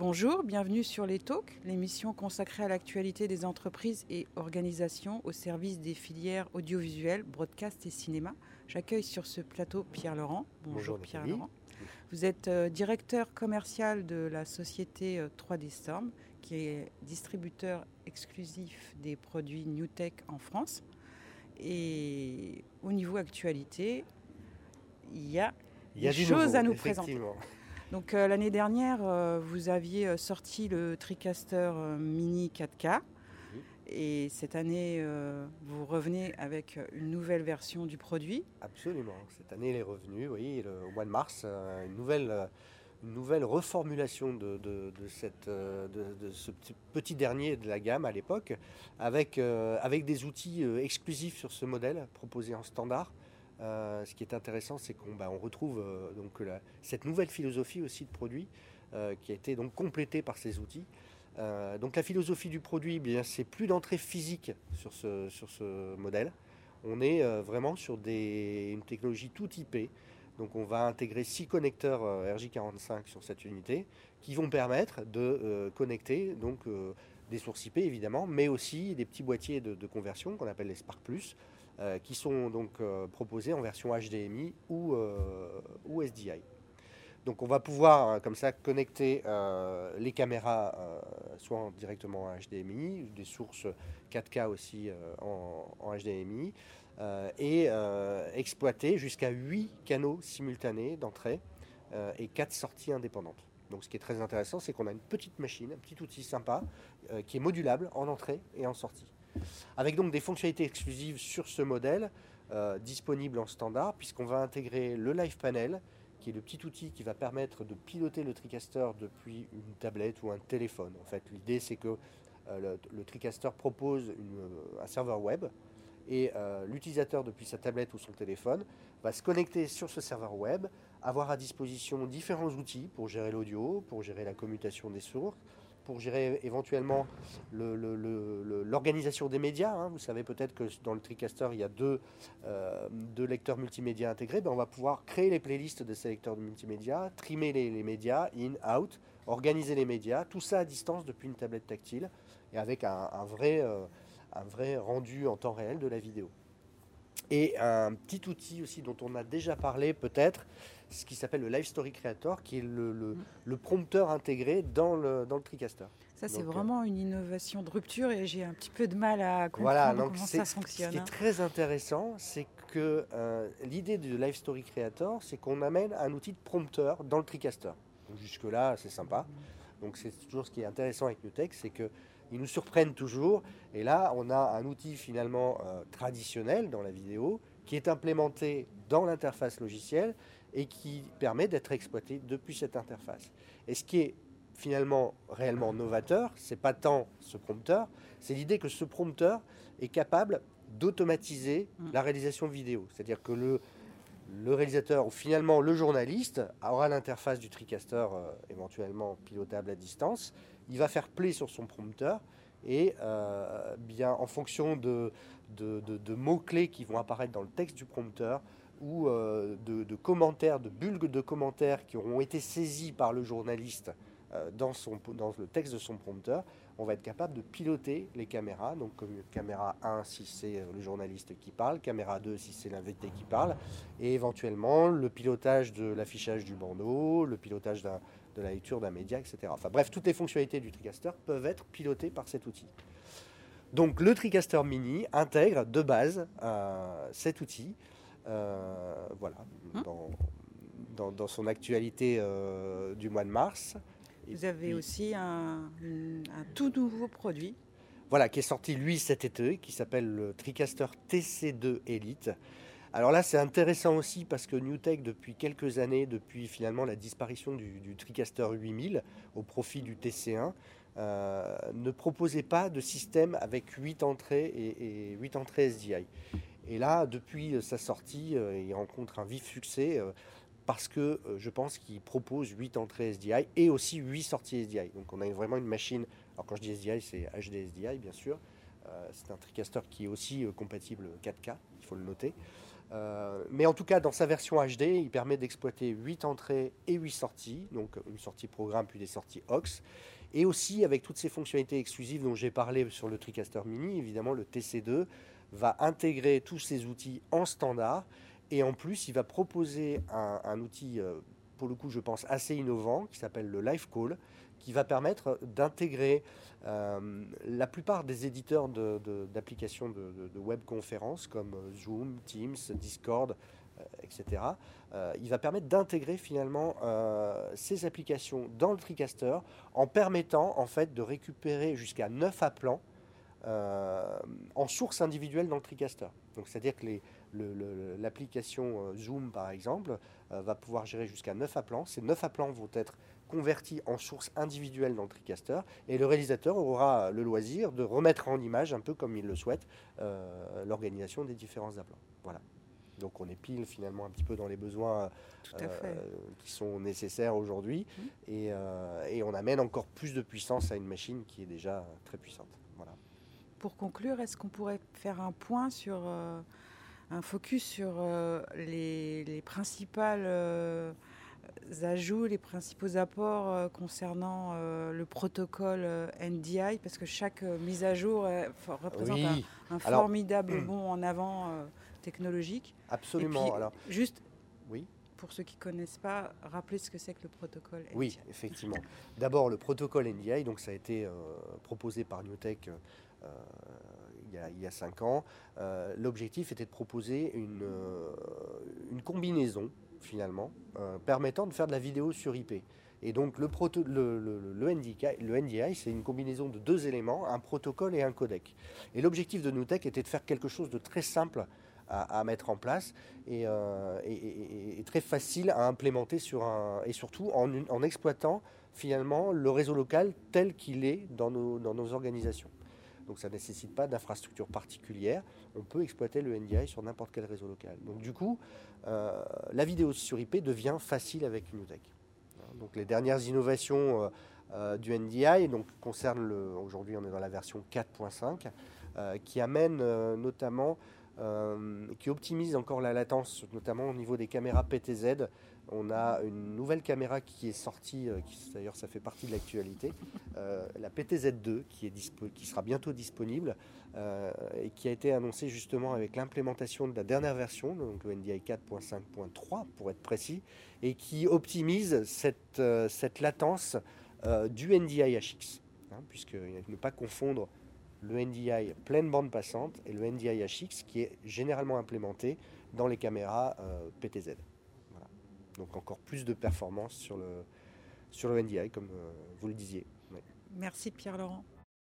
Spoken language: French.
Bonjour, bienvenue sur Les Talks, l'émission consacrée à l'actualité des entreprises et organisations au service des filières audiovisuelles, broadcast et cinéma. J'accueille sur ce plateau Pierre Laurent. Bonjour, Pierre Laurent. Vous êtes euh, directeur commercial de la société 3D euh, Storm, qui est distributeur exclusif des produits NewTech en France. Et au niveau actualité, il y a, des choses à nous présenter. Donc euh, l'année dernière, euh, vous aviez euh, sorti le TriCaster Mini 4K. Et cette année, vous revenez avec une nouvelle version du produit. Absolument. Cette année, il est revenu, oui, le, au mois de mars, une nouvelle, une nouvelle reformulation de, cette, de, ce petit dernier de la gamme à l'époque, avec, avec des outils exclusifs sur ce modèle proposé en standard. Euh, ce qui est intéressant, c'est qu'on bah, retrouve euh, cette nouvelle philosophie aussi de produit euh, qui a été complétée par ces outils. donc la philosophie du produit, eh bien c'est plus d'entrée physique sur ce, modèle. On est vraiment sur une technologie tout IP. Donc on va intégrer six connecteurs RJ45 sur cette unité qui vont permettre de connecter donc des sources IP évidemment, mais aussi des petits boîtiers de, de conversion qu'on appelle les Spark Plus euh, qui sont donc euh, proposés en version HDMI ou, euh, SDI. Donc on va pouvoir comme ça connecter les caméras soit directement en HDMI, des sources 4K aussi en, en, HDMI, et exploiter jusqu'à 8 canaux simultanés d'entrée et 4 sorties indépendantes. Donc ce qui est très intéressant, c'est qu'on a une petite machine, un petit outil sympa, qui est modulable en entrée et en sortie avec donc des fonctionnalités exclusives sur ce modèle, euh, disponibles en standard, puisqu'on va intégrer le Live Panel, qui est le petit outil qui va permettre de piloter le TriCaster depuis une tablette ou un téléphone. En fait, l'idée c'est que euh, le, TriCaster propose euh, un serveur web et l'utilisateur depuis sa tablette ou son téléphone va se connecter sur ce serveur web, avoir à disposition différents outils pour gérer l'audio, pour gérer la commutation des sources, pour gérer éventuellement l'organisation des médias. Hein. Vous savez peut-être que dans le TriCaster, il y a deux, euh, deux lecteurs multimédia intégrés. Ben, on va pouvoir créer les playlists de ces lecteurs de multimédia, trimer les, médias, in, out, organiser les médias, tout ça à distance depuis une tablette tactile et avec euh, un vrai rendu en temps réel de la vidéo. Et un petit outil aussi dont on a déjà parlé peut-être, ce qui s'appelle le Live Story Creator, qui est le, le, prompteur intégré dans le, dans le TriCaster. Ça, c'est euh, vraiment une innovation de rupture et j'ai un petit peu de mal à comprendre comment ça fonctionne. Ce qui est hein. très intéressant, c'est que euh, l'idée du Live Story Creator, c'est qu'on amène un outil de prompteur dans le TriCaster. Jusque-là, c'est sympa. Donc c'est toujours ce qui est intéressant avec NewTek, c'est que ils nous surprennent toujours. Et là, on a un outil finalement euh, traditionnel dans la vidéo qui est implémenté dans l'interface logicielle et qui permet d'être exploité depuis cette interface. Et ce qui est finalement réellement novateur, c'est pas tant ce prompteur, c'est l'idée que ce prompteur est capable d'automatiser mm. la réalisation vidéo. C'est-à-dire que le, le réalisateur ou finalement le journaliste aura l'interface du TriCaster euh, éventuellement pilotable à distance il va faire play sur son prompteur et euh, bien en fonction de, de, mots-clés qui vont apparaître dans le texte du prompteur ou euh, de, commentaires, de bulgues de commentaires qui auront été saisis par le journaliste euh, dans, le texte de son prompteur, on va être capable de piloter les caméras. Donc caméra 1 si c'est le journaliste qui parle, caméra 2 si c'est l'invité qui parle, et éventuellement le pilotage de l'affichage du bandeau, le pilotage de la lecture d'un média, etc. Enfin bref, toutes les fonctionnalités du TriCaster peuvent être pilotées par cet outil. Donc le TriCaster Mini intègre de base euh, cet outil, voilà, hein dans, son actualité euh, du mois de mars. Vous avez aussi un, un, tout nouveau produit. Voilà, qui est sorti lui cet été, qui s'appelle le TriCaster TC2 Elite. Alors là, c'est intéressant aussi parce que NewTek, depuis quelques années, depuis finalement la disparition du, TriCaster 8000 au profit du TC1, euh, ne proposait pas de système avec 8 entrées et, 8 entrées SDI. Et là, depuis sa sortie, euh, il rencontre un vif succès euh, parce que je pense qu'il propose 8 entrées SDI et aussi 8 sorties SDI. Donc on a vraiment une machine, alors quand je dis SDI, c'est HD SDI bien sûr. c'est un TriCaster qui est aussi compatible 4K, il faut le noter. mais en tout cas, dans sa version HD, il permet d'exploiter 8 entrées et 8 sorties, donc une sortie programme puis des sorties aux. Et aussi avec toutes ces fonctionnalités exclusives dont j'ai parlé sur le TriCaster Mini, évidemment le TC2 va intégrer tous ces outils en standard. Et en plus, il va proposer un, outil, euh, pour le coup, je pense, assez innovant, qui s'appelle le Live Call, qui va permettre d'intégrer euh, la plupart des éditeurs d'applications de, de, de, webconférences comme Zoom, Teams, Discord, euh, etc. il va permettre d'intégrer finalement ces applications dans le TriCaster en permettant en fait de récupérer jusqu'à 9 appelants euh, en source individuelle dans le TriCaster. Donc c'est-à-dire que l'application euh, Zoom, par exemple, euh, va pouvoir gérer jusqu'à 9 appelants. Ces 9 appelants vont être convertis en source individuelle dans le TriCaster et le réalisateur aura le loisir de remettre en image, un peu comme il le souhaite, l'organisation des différents appelants. Voilà. Donc on est pile finalement un petit peu dans les besoins qui sont nécessaires aujourd'hui mmh. et, et, on amène encore plus de puissance à une machine qui est déjà très puissante. Voilà pour conclure, est-ce qu'on pourrait faire un point sur euh, un focus sur euh, les, les, principales euh, ajouts, les principaux apports concernant le protocole NDI, parce que chaque mise à jour représente un, formidable bond en avant technologique. Absolument. Alors, juste. Oui pour ceux qui ne connaissent pas, rappeler ce que c'est que le protocole NDI. Oui, effectivement. D'abord, le protocole NDI, donc ça a été proposé par Newtek euh, il y, a, cinq ans, euh, l'objectif était de proposer une, euh, une combinaison finalement permettant de faire de la vidéo sur IP. Et donc le, le, le, NDI, c'est une combinaison de deux éléments, un protocole et un codec. Et l'objectif de Newtek était de faire quelque chose de très simple à, mettre en place et, très facile à implémenter sur un, et surtout en, exploitant finalement le réseau local tel qu'il est dans nos, dans nos organisations. Donc ça ne nécessite pas d'infrastructure particulière. On peut exploiter le NDI sur n'importe quel réseau local. Donc du coup, euh, la vidéo sur IP devient facile avec Newtek. Donc les dernières innovations euh, euh, du NDI donc, concernent. Aujourd'hui, on est dans la version 4.5, qui amène notamment qui optimise encore la latence, notamment au niveau des caméras PTZ, on a une nouvelle caméra qui est sortie, euh, d'ailleurs ça fait partie de l'actualité, euh, la PTZ2 qui, sera bientôt disponible euh, et qui a été annoncée justement avec l'implémentation de la dernière version, donc le NDI 4.5.3 pour être précis, et qui optimise cette, cette latence du NDI HX, hein, puisque ne pas confondre le NDI pleine bande passante et le NDI HX qui est généralement implémenté dans les caméras PTZ. Donc encore plus de performance sur le, sur le NDI, comme euh, vous le disiez. Merci Pierre-Laurent.